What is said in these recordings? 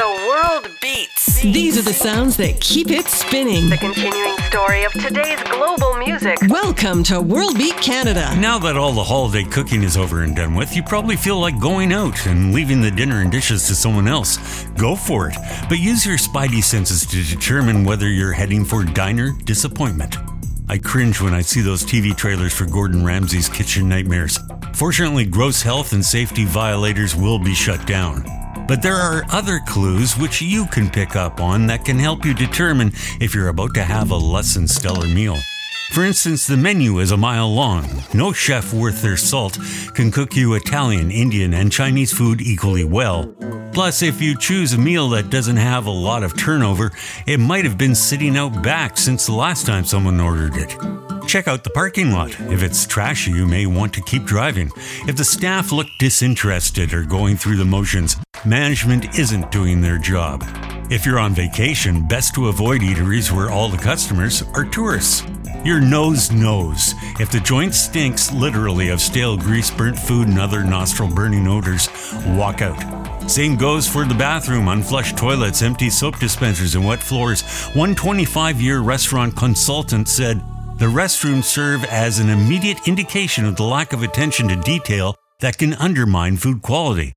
The world beats. These are the sounds that keep it spinning. The continuing story of today's global music. Welcome to World Beat Canada. Now that all the holiday cooking is over and done with, you probably feel like going out and leaving the dinner and dishes to someone else. Go for it, but use your spidey senses to determine whether you're heading for diner disappointment. I cringe when I see those TV trailers for Gordon Ramsay's Kitchen Nightmares. Fortunately, gross health and safety violators will be shut down. But there are other clues which you can pick up on that can help you determine if you're about to have a less than stellar meal. For instance, the menu is a mile long. No chef worth their salt can cook you Italian, Indian, and Chinese food equally well. Plus, if you choose a meal that doesn't have a lot of turnover, it might have been sitting out back since the last time someone ordered it. Check out the parking lot. If it's trashy, you may want to keep driving. If the staff look disinterested or going through the motions, management isn't doing their job. If you're on vacation, best to avoid eateries where all the customers are tourists. Your nose knows. If the joint stinks literally of stale grease, burnt food, and other nostril burning odors, walk out. Same goes for the bathroom, unflushed toilets, empty soap dispensers, and wet floors. One 25 year restaurant consultant said the restrooms serve as an immediate indication of the lack of attention to detail that can undermine food quality.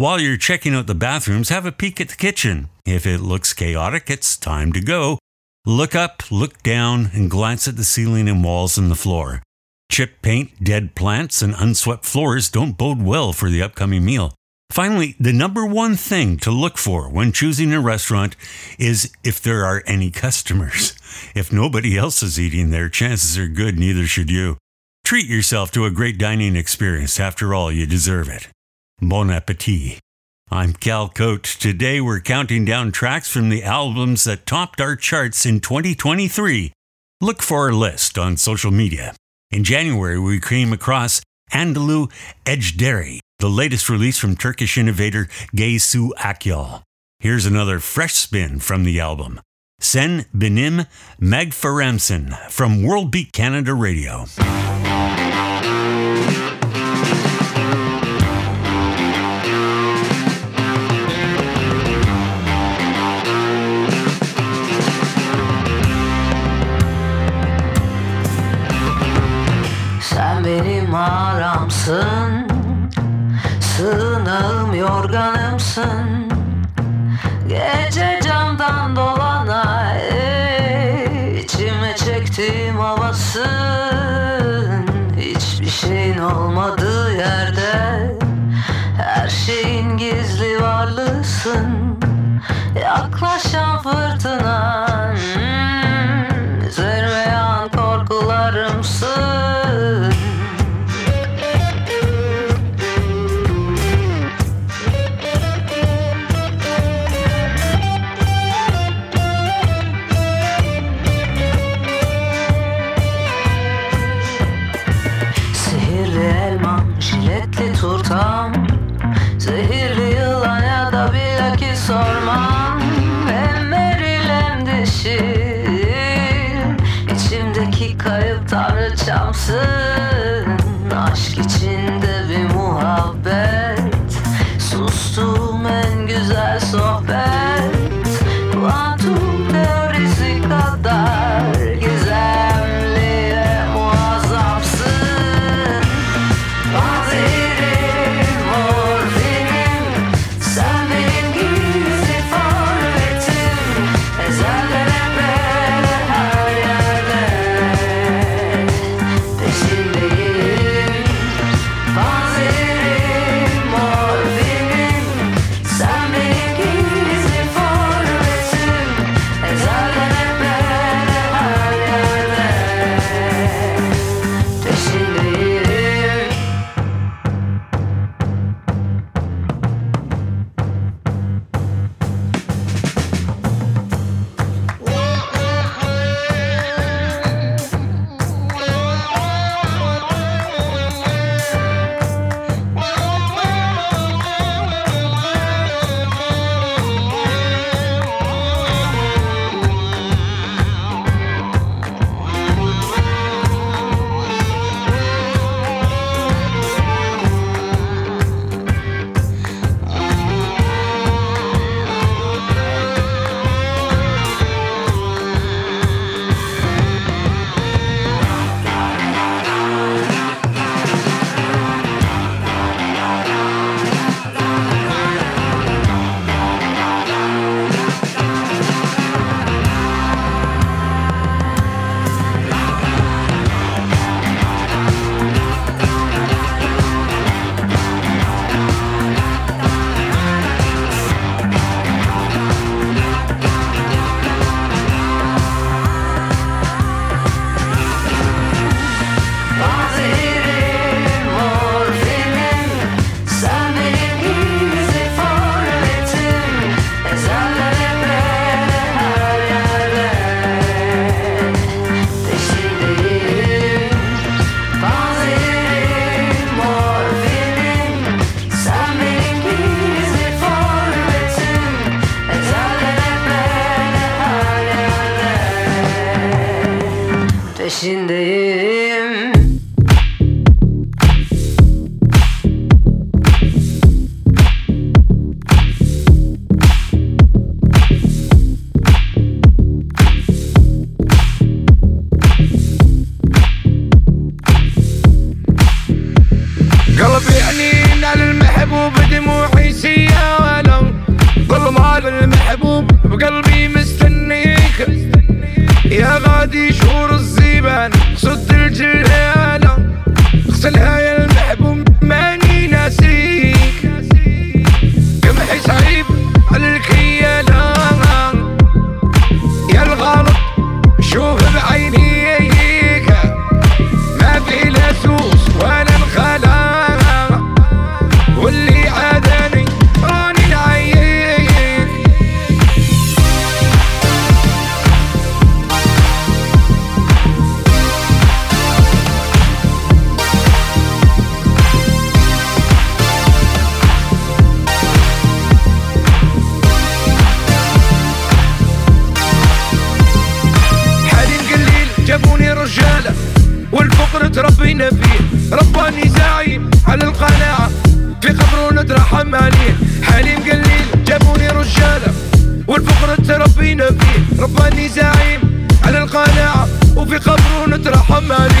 While you're checking out the bathrooms, have a peek at the kitchen. If it looks chaotic, it's time to go. Look up, look down, and glance at the ceiling and walls and the floor. Chipped paint, dead plants, and unswept floors don't bode well for the upcoming meal. Finally, the number one thing to look for when choosing a restaurant is if there are any customers. If nobody else is eating there, chances are good neither should you. Treat yourself to a great dining experience. After all, you deserve it. Bon appetit. I'm Cal Koat. Today we're counting down tracks from the albums that topped our charts in 2023. Look for our list on social media. In January, we came across Anadolu Ejderha, the latest release from Turkish innovator Gaye Su Akyol. Here's another fresh spin from the album. Sen Benim Magfaramsin from World Beat Canada Radio. Benim aramsın. Sığınağım yorganımsın. Gece camdan dolana içime çektiğim havasın. Hiçbir şeyin olmadığı yerde Her şeyin gizli varlığısın. Yaklaşan fırtına hmm, Zırvayan korkularımsın tanrıçamsın Aşk içinde bir muhabbet. Sustuğum en güzel sohbet رباني زعيم على القناعة وفي قبر نترحم عليه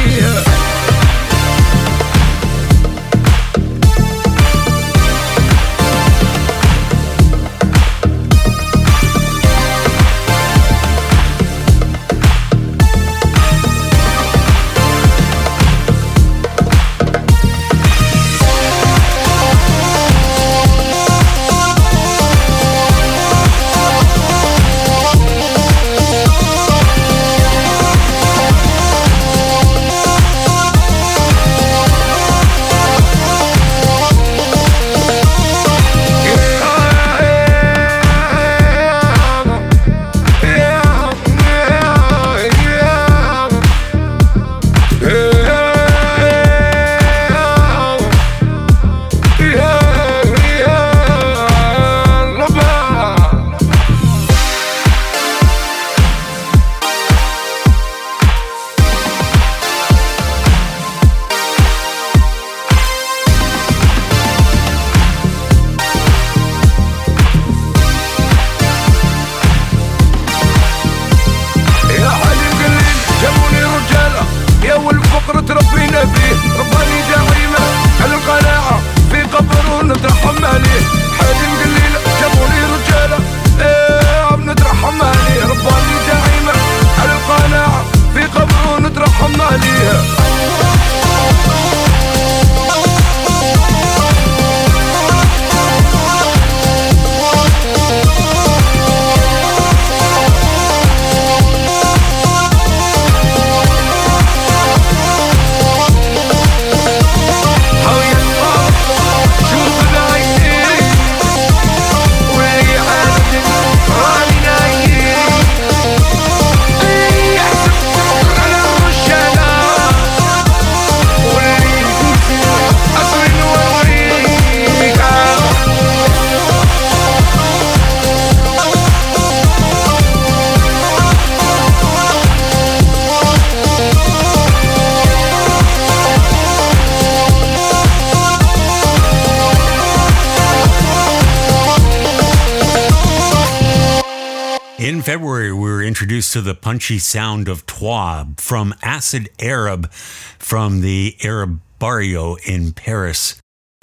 to the punchy sound of Twab from Acid Arab from the Arab Barrio in Paris.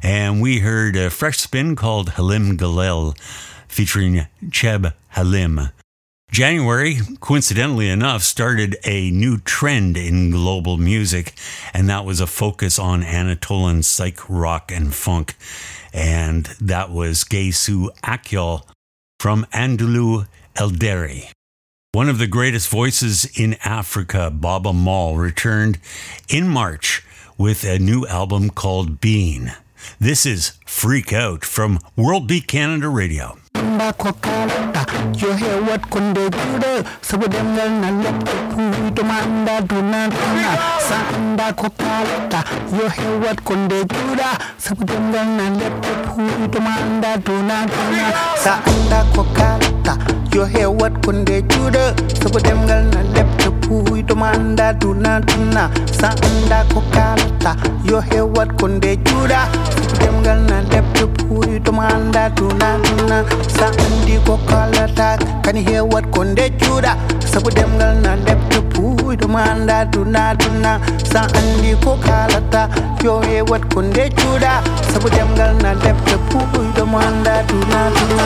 And we heard a fresh spin called Halim Guelil featuring Cheb Halim. January, coincidentally enough, started a new trend in global music, and that was a focus on Anatolian psych rock and funk. And that was Gaye Su Akyol from Anadolu Ejderi. One of the greatest voices in Africa, Baaba Maal, returned in March with a new album called Being. This is Freak Out from World Beat Canada Radio. Yo hewat kunde jude sabudengal na lepto puy to manda duna duna sa anda ko kalata yo hewat ko nde juuɗa demgal na lebte puy to manda duna duna sa andi ko kalata kani hewat ko nde juuɗa sabu demgal na lebte puy to manda duna duna sa andi ko kalata yo hewat ko nde juuɗa sabu demgal na lebte puy to manda duna duna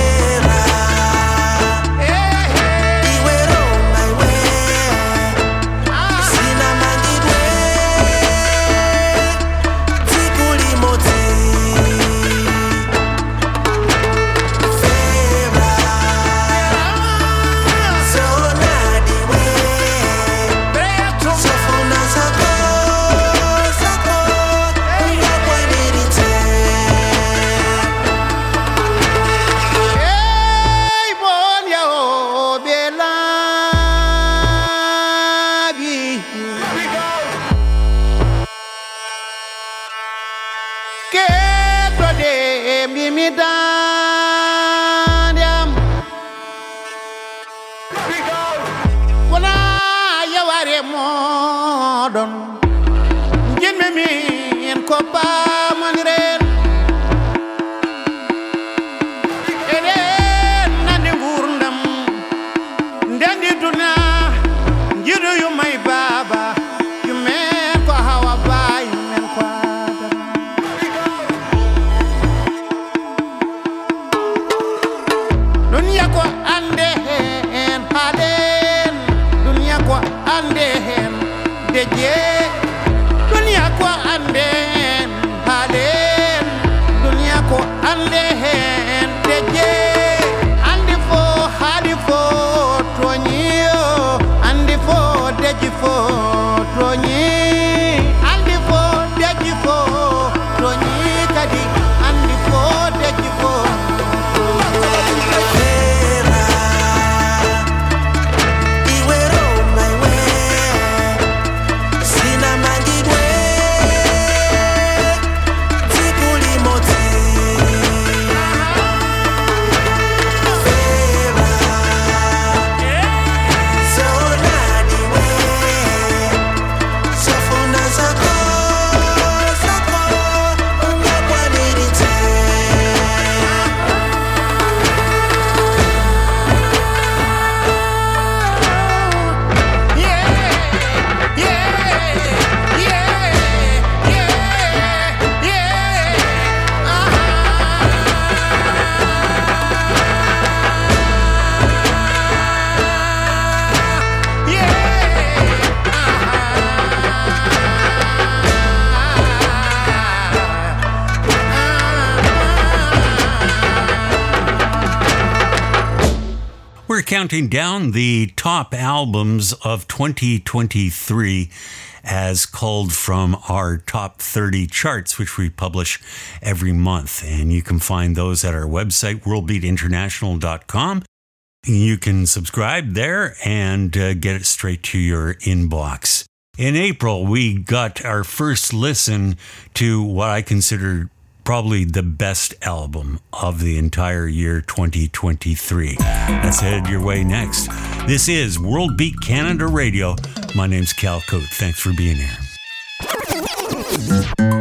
me dá. Counting down the top albums of 2023 as culled from our top 30 charts, which we publish every month. And you can find those at our website, worldbeatinternational.com. You can subscribe there and uh, get it straight to your inbox. In April, we got our first listen to what I consider probably the best album of the entire year 2023. That's headed your way next. This is World Beat Canada Radio. My name's Cal Koat. Thanks for being here.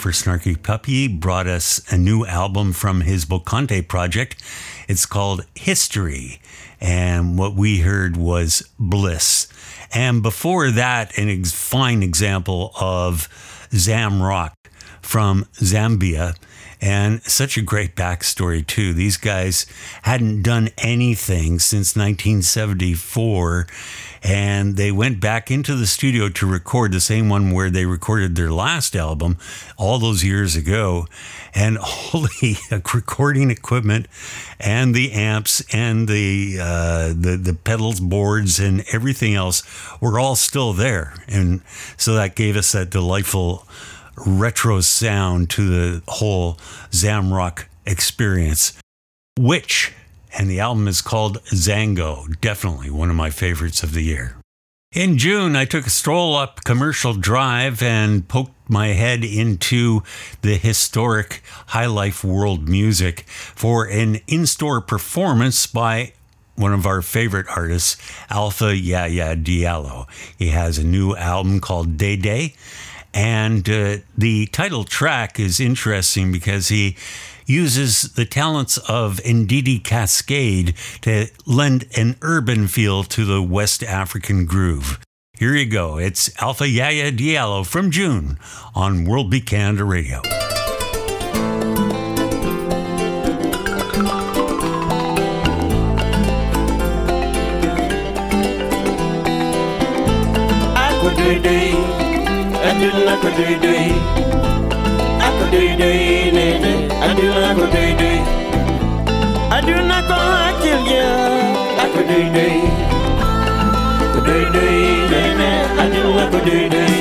For Snarky Puppy, brought us a new album from his Bokante project. It's called History. And what we heard was Bliss. And before that, an ex- fine example of Zam Rock from Zambia. And such a great backstory, too. These guys hadn't done anything since 1974. And they went back into the studio to record the same one where they recorded their last album all those years ago. And all the recording equipment and the amps and the, uh, the, the pedals boards and everything else were all still there. And so that gave us that delightful retro sound to the whole Zamrock experience. Which, and the album is called Zango, definitely one of my favorites of the year. In June, I took a stroll up Commercial Drive and poked my head into the historic High Life World Music for an in store performance by one of our favorite artists, Alpha Yaya Diallo. He has a new album called Doye Doye. And uh, the title track is interesting because he uses the talents of Ndidi Cascade to lend an urban feel to the West African groove. Here you go. It's Alpha Yaya Diallo from June on World Beat Canada Radio. Aduna akudede, aduna ko akilya, akudede, akudede nene, aduna akudede. Nyanda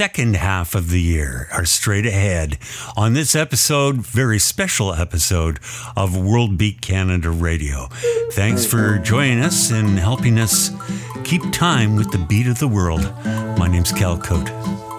second half of the year are straight ahead on this episode, very special episode of World Beat Canada Radio. Thanks for joining us and helping us keep time with the beat of the world. My name's Cal Koat.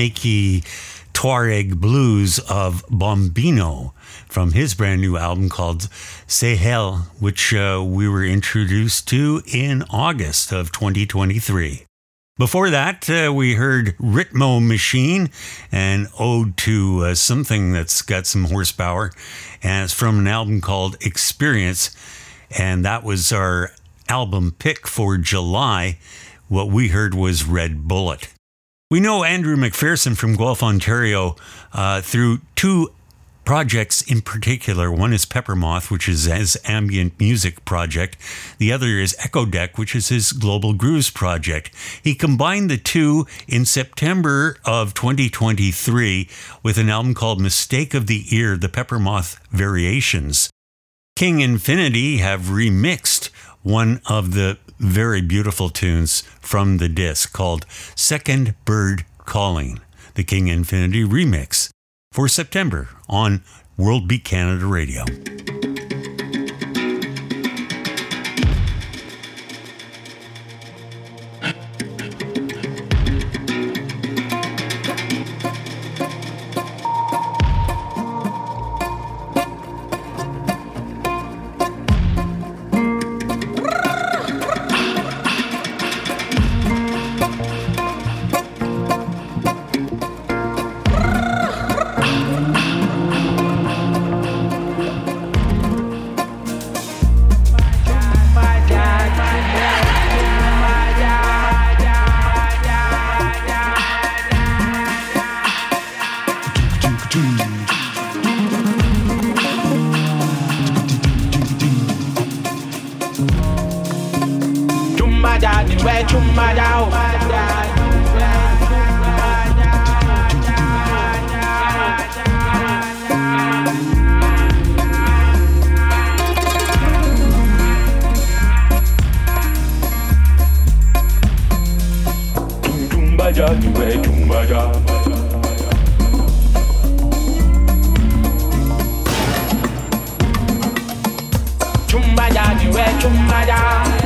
Snaky Tuareg blues of Bombino from his brand new album called Sahel, which uh, we were introduced to in August of 2023. Before that, uh, we heard Ritmo Machine, an ode to uh, something that's got some horsepower, and it's from an album called Experience, and that was our album pick for July. What we heard was Red Bullet. We know Andrew McPherson from Guelph, Ontario, uh, through two projects in particular. One is Peppermoth, which is his ambient music project. The other is Eccodek, which is his global grooves project. He combined the two in September of 2023 with an album called Mistake of the Ear, the Peppermoth Variations. King Infinity have remixed one of the very beautiful tunes from the disc called Second Bird Calling, the King Infinity remix for September on World Beat Canada Radio. Chumba ja ni we chumba ja o. Chumba ja ni we chumba ja. Chumba ja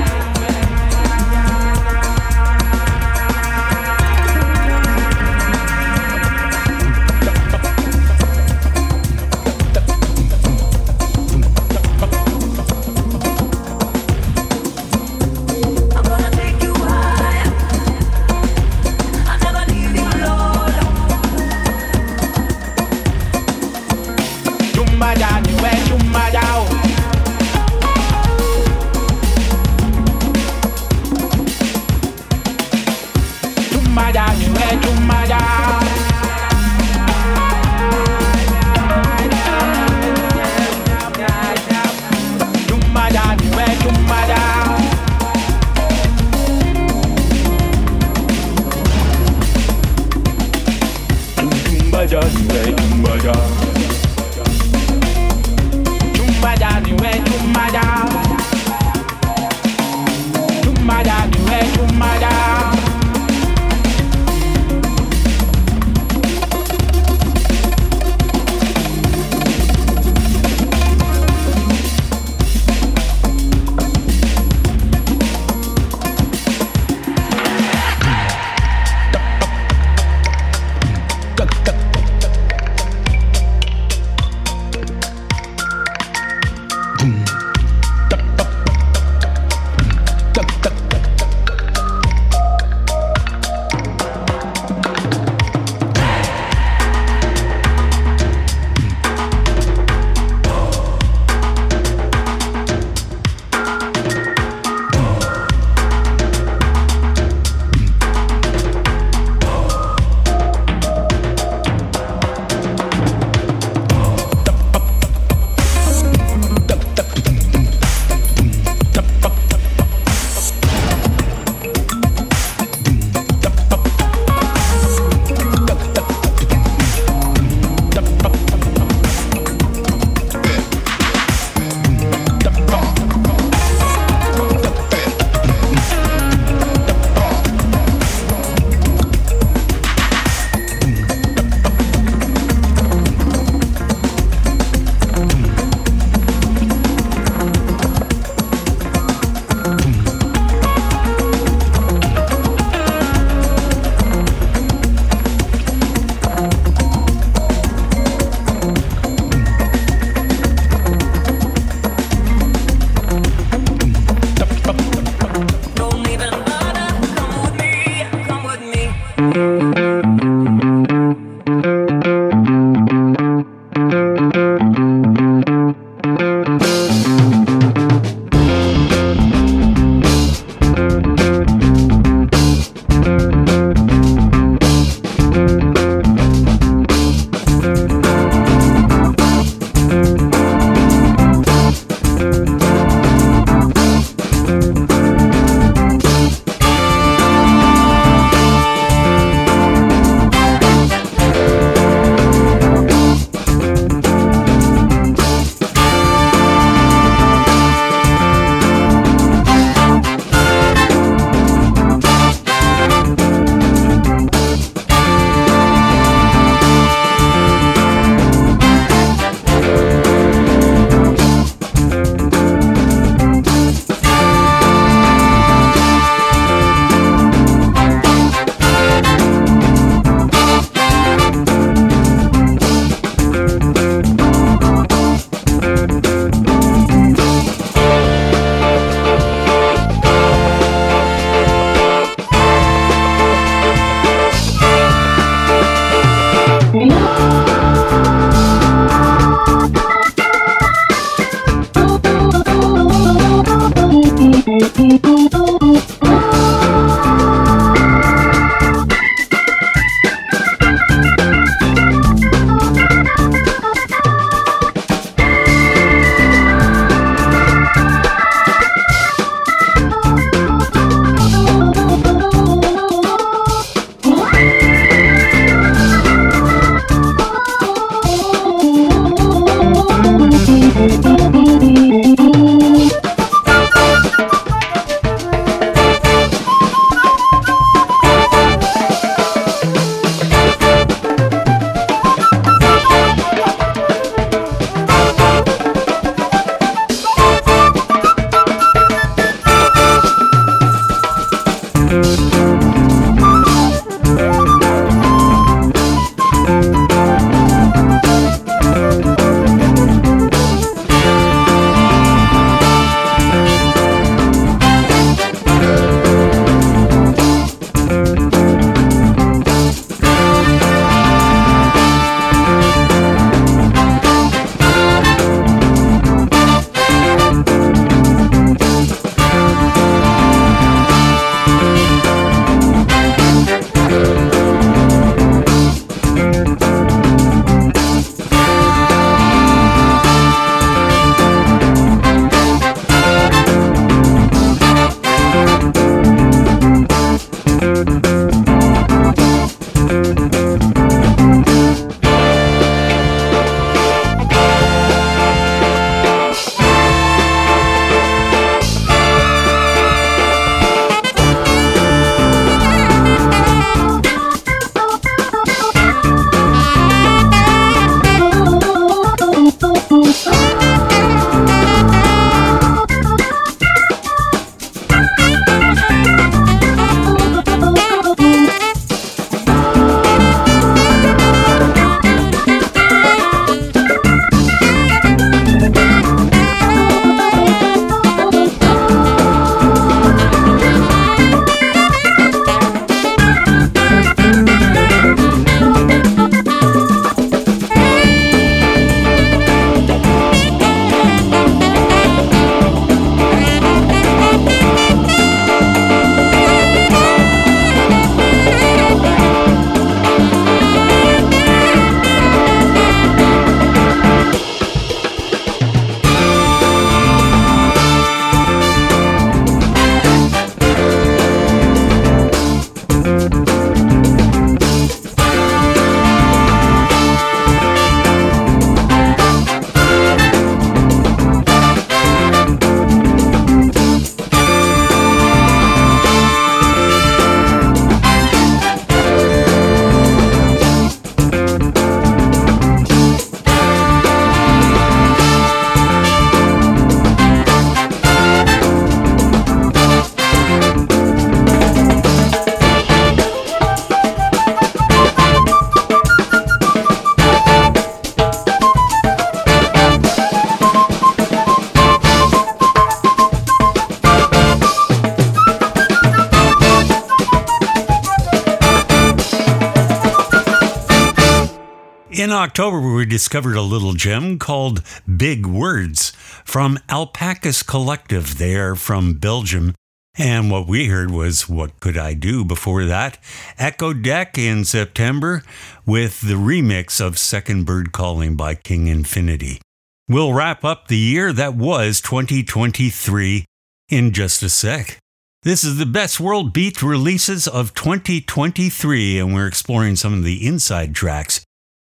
October, we discovered a little gem called Big Words from Alpacas Collective. They are from Belgium. And what we heard was What Could I Do before that? Eccodek in September with the remix of Second Bird Calling by King Infinity. We'll wrap up the year that was 2023 in just a sec. This is the best world beat releases of 2023, and we're exploring some of the inside tracks.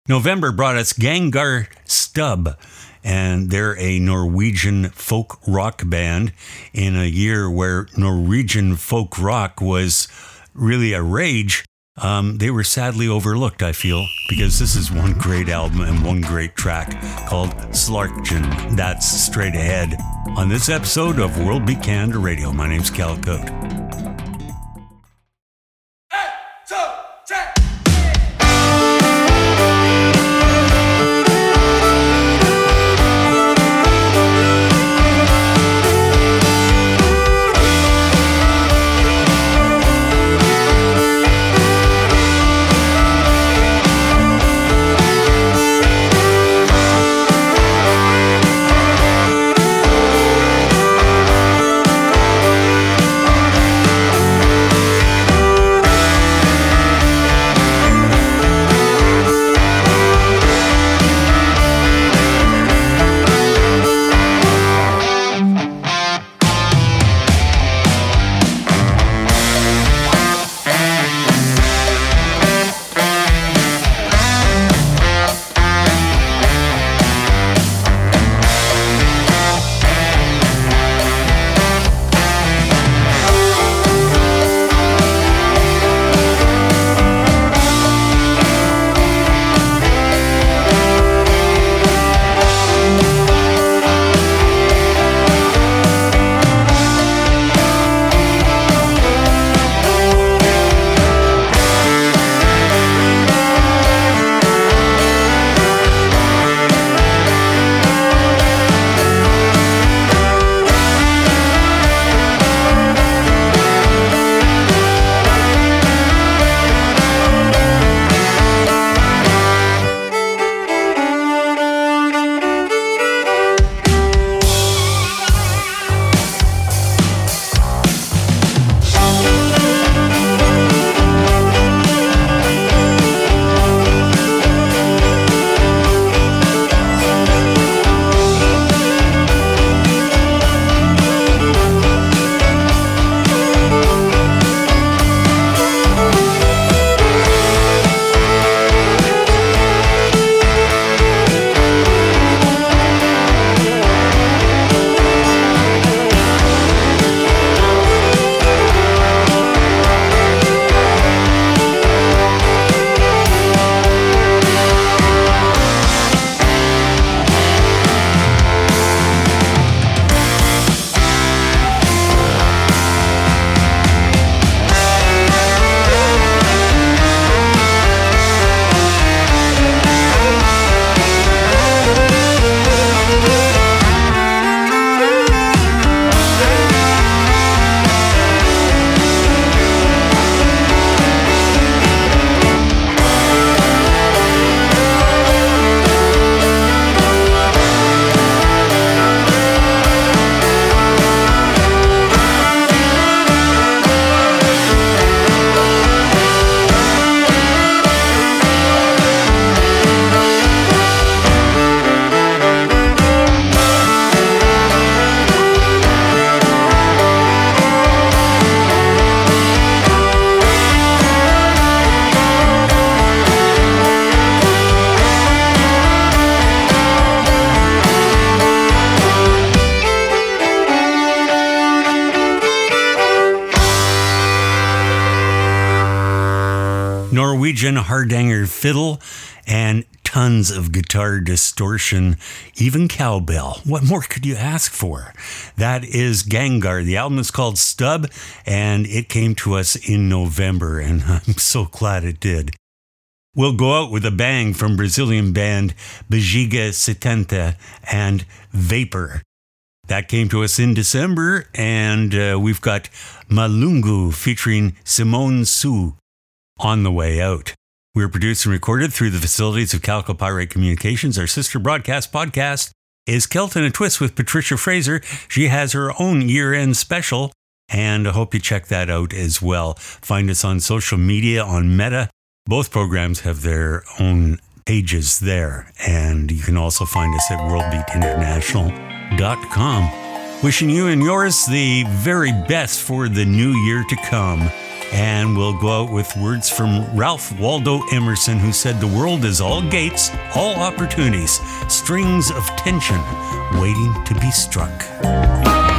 November brought us Gangar Stub, and they're a Norwegian folk rock band in a year where Norwegian folk rock was really a rage. Um, they were sadly overlooked, I feel, because this is one great album and one great track called Slarkjen. That's straight ahead on this episode of World Beat Canada Radio. My name's Cal Koat. Hardanger fiddle, and tons of guitar distortion, even cowbell. What more could you ask for? That is Gangar. The album is called Stub, and it came to us in November, and I'm so glad it did. We'll go out with a bang from Brazilian band Bixiga Setenta and Vapor. That came to us in December, and uh, we've got Malungu featuring Simone Sou on the way out. We are produced and recorded through the facilities of Calico Pirate Communications. Our sister broadcast podcast is Kelton and Twist with Patricia Fraser. She has her own year end special, and I hope you check that out as well. Find us on social media on Meta. Both programs have their own pages there, and you can also find us at worldbeatinternational.com. Wishing you and yours the very best for the new year to come. And we'll go out with words from Ralph Waldo Emerson, who said, The world is all gates, all opportunities, strings of tension waiting to be struck.